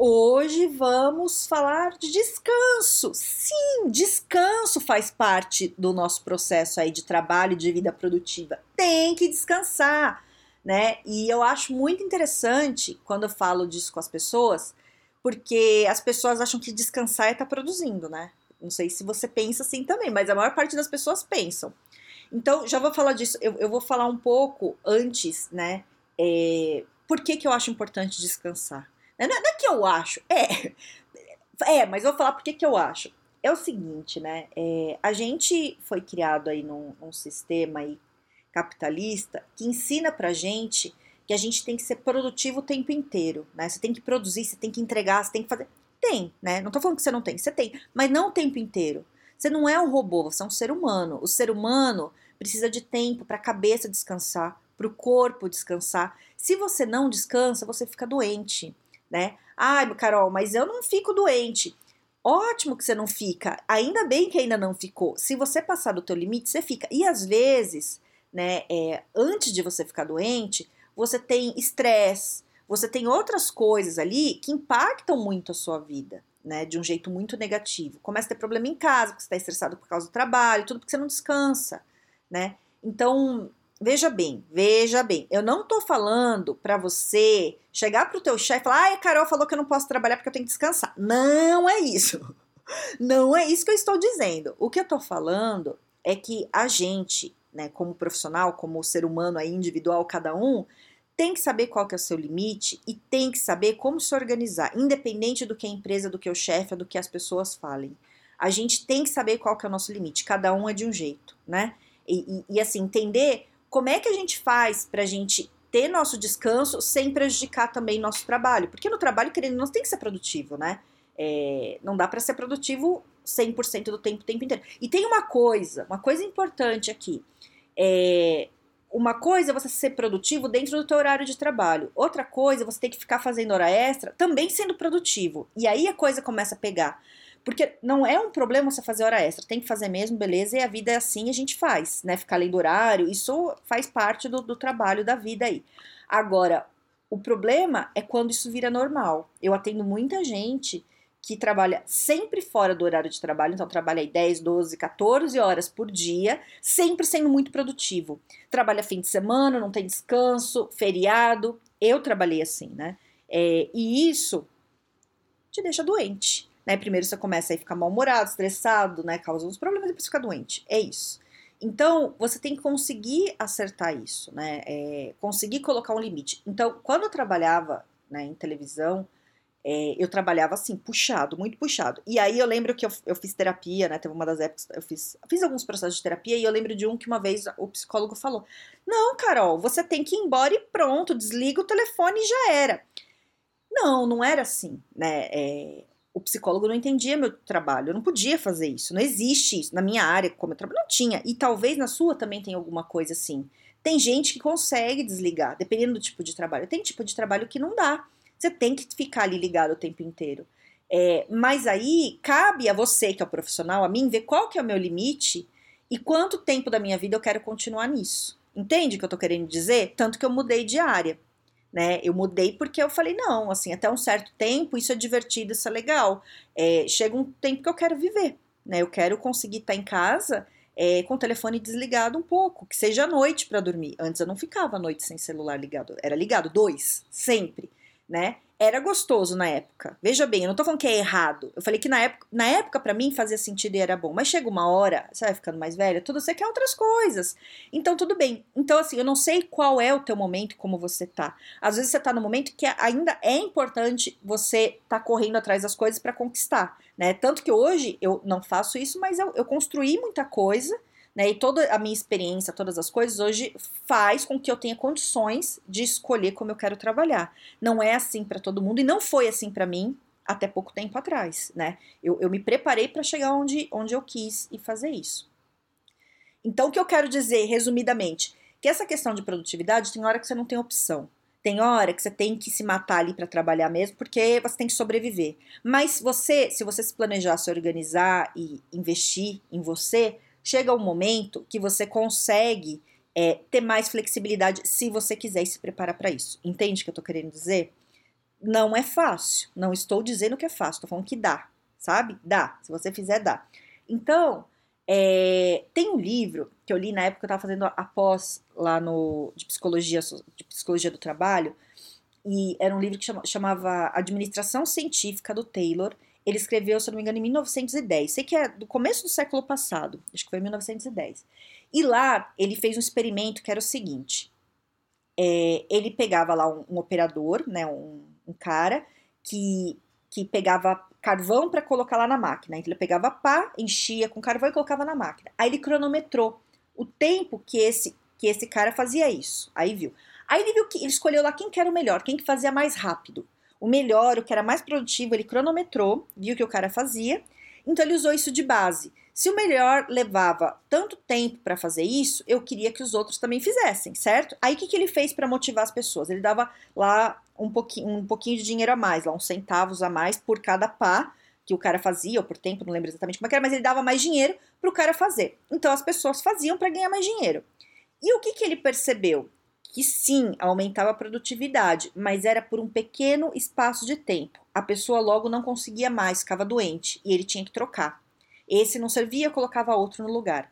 Hoje vamos falar de descanso. Sim, descanso faz parte do nosso processo aí de trabalho, de vida produtiva. Tem que descansar, né? E eu acho muito interessante quando eu falo disso com as pessoas, porque as pessoas acham que descansar é estar tá produzindo, né? Não sei se você pensa assim também, mas a maior parte das pessoas pensam. Então, já vou falar disso. Eu, eu vou falar um pouco antes, né? É, por que, que eu acho importante descansar? Não é, não é que eu acho, é. É, mas eu vou falar por que eu acho. É o seguinte, né? É, a gente foi criado aí num, num sistema aí capitalista que ensina pra gente que a gente tem que ser produtivo o tempo inteiro, né? Você tem que produzir, você tem que entregar, você tem que fazer. Tem, né? Não tô falando que você não tem, você tem, mas não o tempo inteiro. Você não é um robô, você é um ser humano. O ser humano precisa de tempo para a cabeça descansar, para o corpo descansar. Se você não descansa, você fica doente né? Ai, Carol, mas eu não fico doente. Ótimo que você não fica. Ainda bem que ainda não ficou. Se você passar do teu limite, você fica. E às vezes, né, é, antes de você ficar doente, você tem estresse, você tem outras coisas ali que impactam muito a sua vida, né, de um jeito muito negativo. Começa a ter problema em casa, porque você está estressado por causa do trabalho, tudo porque você não descansa, né? Então, Veja bem, veja bem, eu não tô falando para você chegar pro teu chefe e falar, ai, Carol falou que eu não posso trabalhar porque eu tenho que descansar. Não é isso. Não é isso que eu estou dizendo. O que eu tô falando é que a gente, né, como profissional, como ser humano aí individual, cada um, tem que saber qual que é o seu limite e tem que saber como se organizar, independente do que a empresa, do que o chefe, do que as pessoas falem. A gente tem que saber qual que é o nosso limite, cada um é de um jeito, né? E, e, e assim, entender como é que a gente faz para a gente ter nosso descanso sem prejudicar também nosso trabalho? Porque no trabalho, querendo, não tem que ser produtivo, né? É, não dá para ser produtivo 100% do tempo, o tempo inteiro. E tem uma coisa, uma coisa importante aqui. É, uma coisa é você ser produtivo dentro do teu horário de trabalho. Outra coisa é você ter que ficar fazendo hora extra, também sendo produtivo. E aí a coisa começa a pegar. Porque não é um problema você fazer hora extra, tem que fazer mesmo, beleza, e a vida é assim, a gente faz, né? Ficar além do horário, isso faz parte do, do trabalho da vida aí. Agora, o problema é quando isso vira normal. Eu atendo muita gente que trabalha sempre fora do horário de trabalho, então trabalha aí 10, 12, 14 horas por dia, sempre sendo muito produtivo. Trabalha fim de semana, não tem descanso, feriado. Eu trabalhei assim, né? É, e isso te deixa doente. Né? Primeiro você começa a ficar mal-humorado, estressado, né? Causa uns problemas e depois fica doente. É isso. Então, você tem que conseguir acertar isso, né? É, conseguir colocar um limite. Então, quando eu trabalhava né, em televisão, é, eu trabalhava assim, puxado, muito puxado. E aí eu lembro que eu, eu fiz terapia, né? Teve uma das épocas, eu fiz, fiz alguns processos de terapia e eu lembro de um que uma vez o psicólogo falou: Não, Carol, você tem que ir embora e pronto, desliga o telefone e já era. Não, não era assim, né? É, o psicólogo não entendia meu trabalho, eu não podia fazer isso, não existe isso. Na minha área, como eu trabalho, não tinha. E talvez na sua também tenha alguma coisa assim. Tem gente que consegue desligar, dependendo do tipo de trabalho. Tem tipo de trabalho que não dá. Você tem que ficar ali ligado o tempo inteiro. É, mas aí cabe a você, que é o profissional, a mim, ver qual que é o meu limite e quanto tempo da minha vida eu quero continuar nisso. Entende o que eu tô querendo dizer? Tanto que eu mudei de área né? Eu mudei porque eu falei, não, assim, até um certo tempo isso é divertido, isso é legal. É, chega um tempo que eu quero viver, né? Eu quero conseguir estar em casa é, com o telefone desligado um pouco, que seja à noite para dormir. Antes eu não ficava à noite sem celular ligado, era ligado dois, sempre, né? era gostoso na época. Veja bem, eu não tô falando que é errado. Eu falei que na época, na época para mim fazia sentido e era bom. Mas chega uma hora, você vai ficando mais velha, tudo você quer outras coisas. Então tudo bem. Então assim, eu não sei qual é o teu momento como você tá. Às vezes você tá no momento que ainda é importante você tá correndo atrás das coisas para conquistar, né? Tanto que hoje eu não faço isso, mas eu, eu construí muita coisa né? E toda a minha experiência, todas as coisas hoje faz com que eu tenha condições de escolher como eu quero trabalhar. Não é assim para todo mundo e não foi assim para mim até pouco tempo atrás, né? Eu, eu me preparei para chegar onde, onde eu quis e fazer isso. Então, o que eu quero dizer, resumidamente, que essa questão de produtividade tem hora que você não tem opção. Tem hora que você tem que se matar ali para trabalhar mesmo, porque você tem que sobreviver. Mas você, se você se planejar, se organizar e investir em você, chega um momento que você consegue é, ter mais flexibilidade se você quiser e se preparar para isso. Entende o que eu tô querendo dizer? Não é fácil. Não estou dizendo que é fácil, estou falando que dá, sabe? Dá. Se você fizer, dá. Então, é, tem um livro que eu li na época que eu estava fazendo a pós lá no de psicologia de psicologia do trabalho e era um livro que chama, chamava Administração Científica do Taylor. Ele escreveu, se não me engano, em 1910. Sei que é do começo do século passado. Acho que foi em 1910. E lá ele fez um experimento que era o seguinte: é, ele pegava lá um, um operador, né, um, um cara que, que pegava carvão para colocar lá na máquina. Então ele pegava pá, enchia com carvão e colocava na máquina. Aí ele cronometrou o tempo que esse que esse cara fazia isso. Aí viu. Aí ele viu que ele escolheu lá quem que era o melhor, quem que fazia mais rápido. O melhor, o que era mais produtivo, ele cronometrou, viu que o cara fazia. Então ele usou isso de base. Se o melhor levava tanto tempo para fazer isso, eu queria que os outros também fizessem, certo? Aí o que, que ele fez para motivar as pessoas? Ele dava lá um pouquinho, um pouquinho de dinheiro a mais, lá uns centavos a mais por cada pá que o cara fazia, ou por tempo, não lembro exatamente como é era, mas ele dava mais dinheiro para o cara fazer. Então as pessoas faziam para ganhar mais dinheiro. E o que, que ele percebeu? Que sim, aumentava a produtividade, mas era por um pequeno espaço de tempo. A pessoa logo não conseguia mais, ficava doente e ele tinha que trocar. Esse não servia, colocava outro no lugar.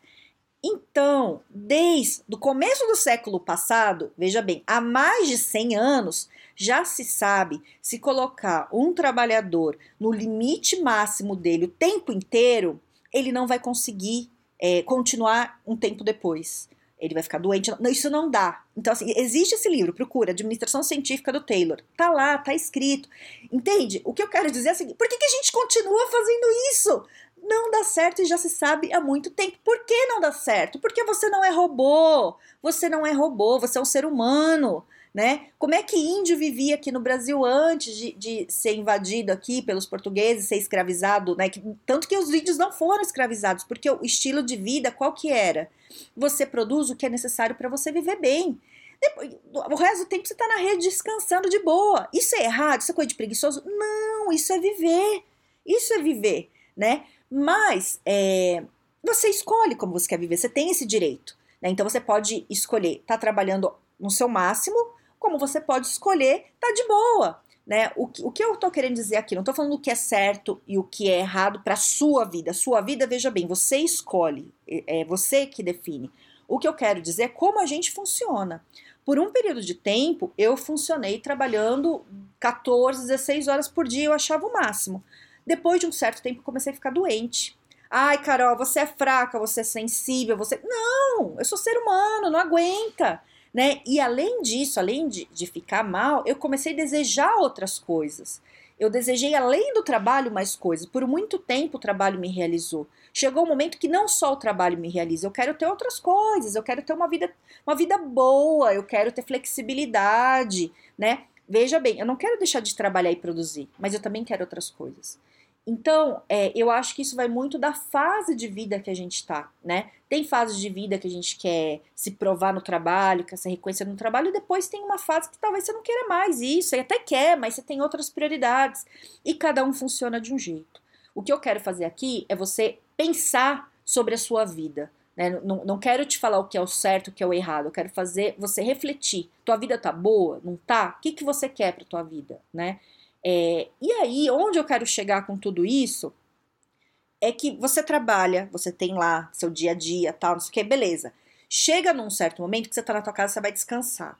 Então, desde o começo do século passado, veja bem, há mais de 100 anos, já se sabe se colocar um trabalhador no limite máximo dele o tempo inteiro, ele não vai conseguir é, continuar um tempo depois. Ele vai ficar doente. Não, isso não dá. Então, assim, existe esse livro, procura, Administração Científica do Taylor. Tá lá, tá escrito. Entende? O que eu quero dizer é seguinte: por que, que a gente continua fazendo isso? não dá certo e já se sabe há muito tempo. Por que não dá certo? Porque você não é robô. Você não é robô, você é um ser humano. Né? Como é que índio vivia aqui no Brasil antes de, de ser invadido aqui pelos portugueses, ser escravizado, né? Que, tanto que os índios não foram escravizados, porque o estilo de vida qual que era? Você produz o que é necessário para você viver bem. Depois, o resto do tempo você está na rede descansando de boa. Isso é errado? Isso é coisa de preguiçoso? Não, isso é viver. Isso é viver, né? Mas é, você escolhe como você quer viver, você tem esse direito. Né? Então você pode escolher estar tá trabalhando no seu máximo, como você pode escolher tá de boa. Né? O, que, o que eu estou querendo dizer aqui, não estou falando o que é certo e o que é errado para sua vida. Sua vida, veja bem, você escolhe, é, é você que define. O que eu quero dizer é como a gente funciona. Por um período de tempo, eu funcionei trabalhando 14, 16 horas por dia, eu achava o máximo. Depois de um certo tempo, comecei a ficar doente. Ai, Carol, você é fraca, você é sensível, você. Não, eu sou ser humano, não aguenta. Né? E além disso, além de, de ficar mal, eu comecei a desejar outras coisas. Eu desejei, além do trabalho, mais coisas. Por muito tempo o trabalho me realizou. Chegou um momento que não só o trabalho me realiza, eu quero ter outras coisas, eu quero ter uma vida, uma vida boa, eu quero ter flexibilidade, né? Veja bem, eu não quero deixar de trabalhar e produzir, mas eu também quero outras coisas. Então, é, eu acho que isso vai muito da fase de vida que a gente está, né? Tem fases de vida que a gente quer se provar no trabalho, quer ser reconhecido no trabalho, e depois tem uma fase que talvez você não queira mais isso, e até quer, mas você tem outras prioridades. E cada um funciona de um jeito. O que eu quero fazer aqui é você pensar sobre a sua vida. Né? Não, não quero te falar o que é o certo, o que é o errado. Eu quero fazer você refletir. Tua vida tá boa? Não tá? O que, que você quer para tua vida, né? É, e aí, onde eu quero chegar com tudo isso é que você trabalha, você tem lá seu dia a dia, tal, não sei o que, beleza. Chega num certo momento que você tá na tua casa, você vai descansar.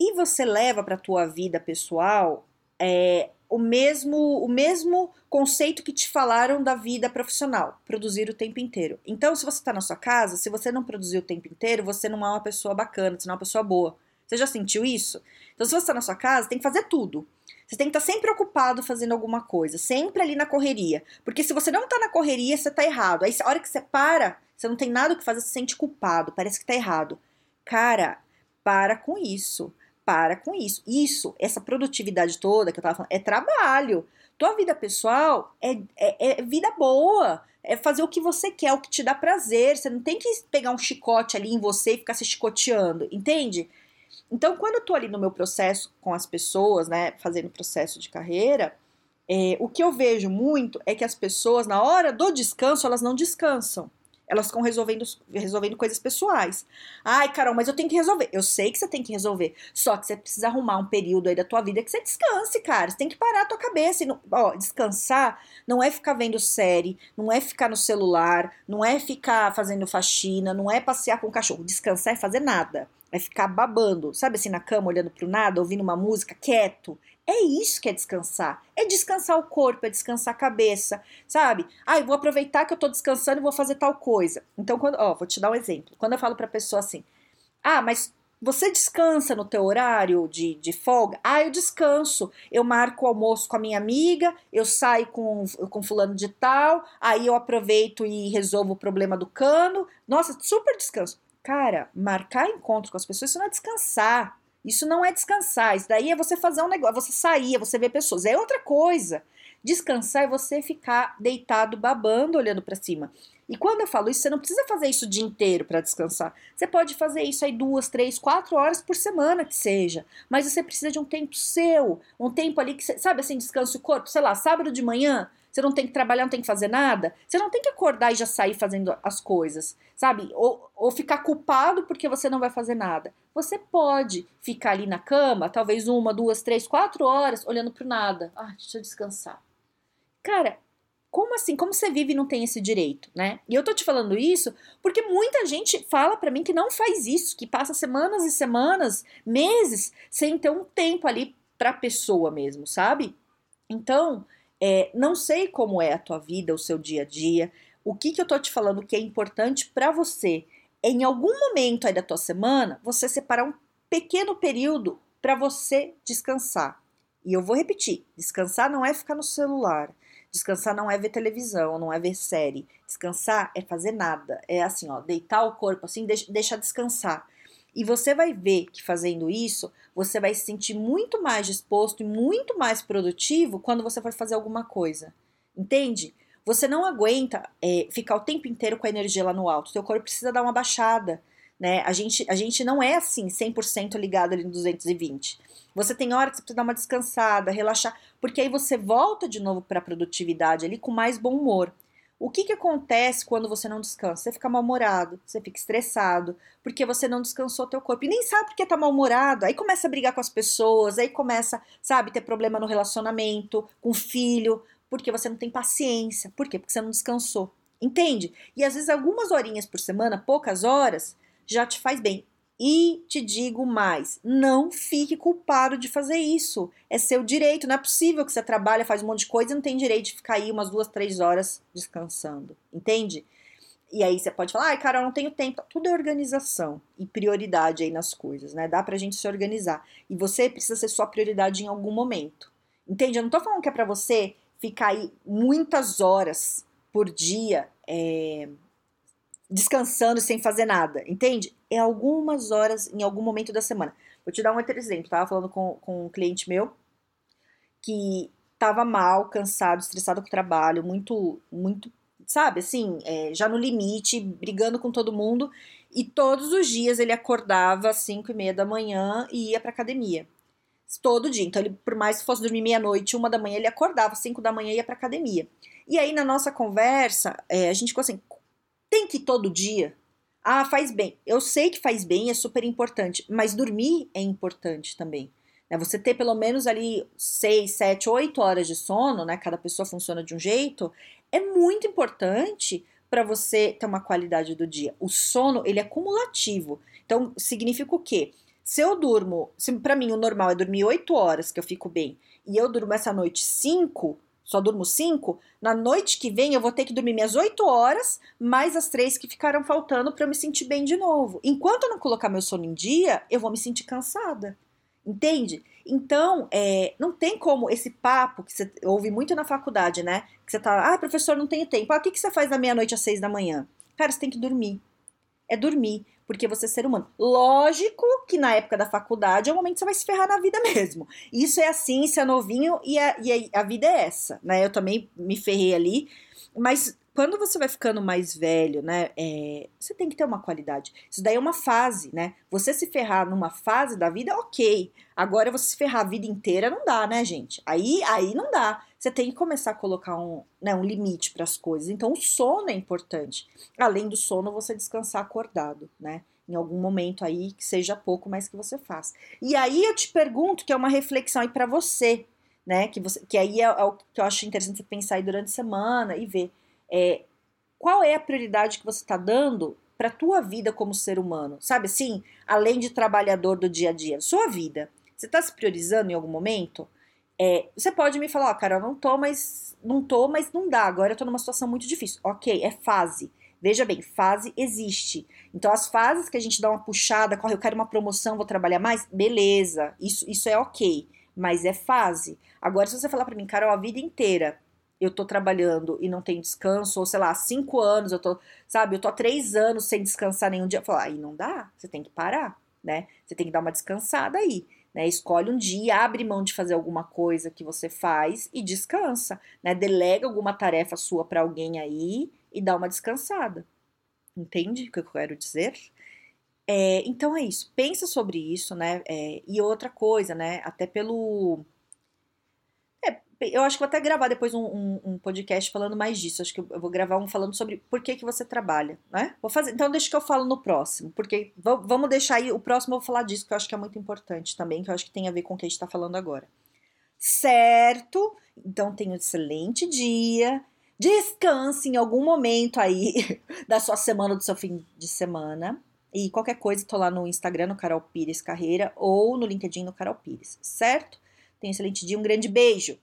E você leva para tua vida pessoal é, o mesmo o mesmo conceito que te falaram da vida profissional, produzir o tempo inteiro. Então, se você está na sua casa, se você não produzir o tempo inteiro, você não é uma pessoa bacana, você não é uma pessoa boa. Você já sentiu isso? Então, se você está na sua casa, tem que fazer tudo. Você tem que estar tá sempre ocupado fazendo alguma coisa, sempre ali na correria. Porque se você não está na correria, você está errado. Aí, a hora que você para, você não tem nada o que fazer, você se sente culpado, parece que está errado. Cara, para com isso. Para com isso. Isso, essa produtividade toda que eu tava falando, é trabalho. Tua vida pessoal é, é, é vida boa é fazer o que você quer, o que te dá prazer. Você não tem que pegar um chicote ali em você e ficar se chicoteando, entende? Então, quando eu tô ali no meu processo com as pessoas, né, fazendo processo de carreira, é, o que eu vejo muito é que as pessoas, na hora do descanso, elas não descansam. Elas ficam resolvendo, resolvendo coisas pessoais. Ai, Carol, mas eu tenho que resolver. Eu sei que você tem que resolver. Só que você precisa arrumar um período aí da tua vida que você descanse, cara. Você tem que parar a tua cabeça. Não, ó, descansar não é ficar vendo série, não é ficar no celular, não é ficar fazendo faxina, não é passear com o cachorro. Descansar é fazer nada. É ficar babando, sabe assim, na cama, olhando pro nada, ouvindo uma música, quieto. É isso que é descansar. É descansar o corpo, é descansar a cabeça, sabe? Ah, eu vou aproveitar que eu tô descansando e vou fazer tal coisa. Então, quando, ó, vou te dar um exemplo. Quando eu falo pra pessoa assim: "Ah, mas você descansa no teu horário de, de folga? Ah, eu descanso. Eu marco o almoço com a minha amiga, eu saio com, com fulano de tal, aí eu aproveito e resolvo o problema do cano. Nossa, super descanso. Cara, marcar encontro com as pessoas, isso não é descansar. Isso não é descansar. Isso daí é você fazer um negócio, você sair, é você ver pessoas. É outra coisa. Descansar é você ficar deitado, babando, olhando para cima. E quando eu falo isso, você não precisa fazer isso o dia inteiro para descansar. Você pode fazer isso aí duas, três, quatro horas por semana que seja. Mas você precisa de um tempo seu, um tempo ali que você, sabe assim, descansa o corpo. Sei lá, sábado de manhã, você não tem que trabalhar, não tem que fazer nada. Você não tem que acordar e já sair fazendo as coisas, sabe? Ou, ou ficar culpado porque você não vai fazer nada. Você pode ficar ali na cama, talvez uma, duas, três, quatro horas, olhando pro nada. Ah, deixa eu descansar. Cara, como assim? Como você vive e não tem esse direito, né? E eu tô te falando isso porque muita gente fala para mim que não faz isso, que passa semanas e semanas, meses, sem ter um tempo ali pra pessoa mesmo, sabe? Então, é, não sei como é a tua vida, o seu dia a dia. O que, que eu tô te falando que é importante para você em algum momento aí da tua semana você separar um pequeno período para você descansar. E eu vou repetir: descansar não é ficar no celular. Descansar não é ver televisão, não é ver série. Descansar é fazer nada. É assim, ó, deitar o corpo assim, deixa, deixa descansar. E você vai ver que fazendo isso, você vai se sentir muito mais disposto e muito mais produtivo quando você for fazer alguma coisa. Entende? Você não aguenta é, ficar o tempo inteiro com a energia lá no alto. Seu corpo precisa dar uma baixada. Né? A, gente, a gente não é assim 100% ligado ali no 220. Você tem hora que você precisa dar uma descansada, relaxar, porque aí você volta de novo para a produtividade ali com mais bom humor. O que, que acontece quando você não descansa? Você fica mal-humorado, você fica estressado, porque você não descansou teu corpo. E nem sabe porque tá mal-humorado. Aí começa a brigar com as pessoas, aí começa, sabe, ter problema no relacionamento, com o filho, porque você não tem paciência. Por quê? Porque você não descansou. Entende? E às vezes algumas horinhas por semana, poucas horas, já te faz bem. E te digo mais, não fique culpado de fazer isso. É seu direito. Não é possível que você trabalha, faz um monte de coisa e não tem direito de ficar aí umas duas, três horas descansando. Entende? E aí você pode falar, ai, cara, eu não tenho tempo. Tudo é organização e prioridade aí nas coisas, né? Dá pra gente se organizar. E você precisa ser sua prioridade em algum momento. Entende? Eu não tô falando que é pra você ficar aí muitas horas por dia é, descansando sem fazer nada, entende? É algumas horas em algum momento da semana. Vou te dar um outro exemplo. Tava falando com, com um cliente meu que tava mal, cansado, estressado com o trabalho, muito, muito, sabe, assim, é, já no limite, brigando com todo mundo. E todos os dias ele acordava às 5 e meia da manhã e ia pra academia. Todo dia. Então, ele, por mais que fosse dormir meia-noite, uma da manhã, ele acordava, 5 da manhã e ia pra academia. E aí, na nossa conversa, é, a gente ficou assim: tem que todo dia? Ah, faz bem. Eu sei que faz bem, é super importante, mas dormir é importante também. Né? Você ter pelo menos ali 6, 7, 8 horas de sono, né? Cada pessoa funciona de um jeito, é muito importante para você ter uma qualidade do dia. O sono, ele é cumulativo. Então, significa o quê? Se eu durmo, se para mim o normal é dormir 8 horas que eu fico bem, e eu durmo essa noite 5, só durmo 5, na noite que vem eu vou ter que dormir minhas 8 horas, mais as três que ficaram faltando para eu me sentir bem de novo. Enquanto eu não colocar meu sono em dia, eu vou me sentir cansada. Entende? Então, é, não tem como esse papo que você ouve muito na faculdade, né? Que você tá, ah, professor, não tenho tempo. Ah, o que, que você faz da meia-noite às seis da manhã? Cara, você tem que dormir. É dormir. Porque você é ser humano. Lógico que na época da faculdade é o momento que você vai se ferrar na vida mesmo. Isso é assim, isso é novinho e a, e a, a vida é essa, né? Eu também me ferrei ali, mas quando você vai ficando mais velho, né, é, você tem que ter uma qualidade. Isso daí é uma fase, né? Você se ferrar numa fase da vida, ok. Agora você se ferrar a vida inteira não dá, né, gente? Aí, aí não dá. Você tem que começar a colocar um, né, um limite para as coisas. Então, o sono é importante. Além do sono, você descansar acordado, né? Em algum momento aí que seja pouco, mas que você faça. E aí eu te pergunto, que é uma reflexão aí para você, né? Que, você, que aí é, é o que eu acho interessante você pensar aí durante a semana e ver é, qual é a prioridade que você está dando para a tua vida como ser humano, sabe assim? Além de trabalhador do dia a dia, sua vida. Você está se priorizando em algum momento? É, você pode me falar, ó, oh, cara, eu não tô, mas não tô, mas não dá. Agora eu tô numa situação muito difícil. Ok, é fase. Veja bem, fase existe. Então, as fases que a gente dá uma puxada, corre, eu quero uma promoção, vou trabalhar mais, beleza, isso, isso é ok, mas é fase. Agora, se você falar para mim, cara, a vida inteira eu tô trabalhando e não tenho descanso, ou sei lá, cinco anos, eu tô, sabe, eu tô há três anos sem descansar nenhum dia. Falar, aí não dá, você tem que parar, né? Você tem que dar uma descansada aí, né? Escolhe um dia, abre mão de fazer alguma coisa que você faz e descansa, né? Delega alguma tarefa sua para alguém aí e dá uma descansada. Entende o que eu quero dizer? É, então é isso. Pensa sobre isso, né? É, e outra coisa, né? Até pelo eu acho que vou até gravar depois um, um, um, podcast falando mais disso. Acho que eu vou gravar um falando sobre por que, que você trabalha, né? Vou fazer, então deixa que eu falo no próximo, porque vamos deixar aí, o próximo eu vou falar disso, que eu acho que é muito importante também, que eu acho que tem a ver com o que a gente tá falando agora. Certo? Então tenha um excelente dia. Descanse em algum momento aí da sua semana, do seu fim de semana. E qualquer coisa, tô lá no Instagram, no Carol Pires Carreira, ou no LinkedIn, no Carol Pires, certo? Tenha um excelente dia, um grande beijo!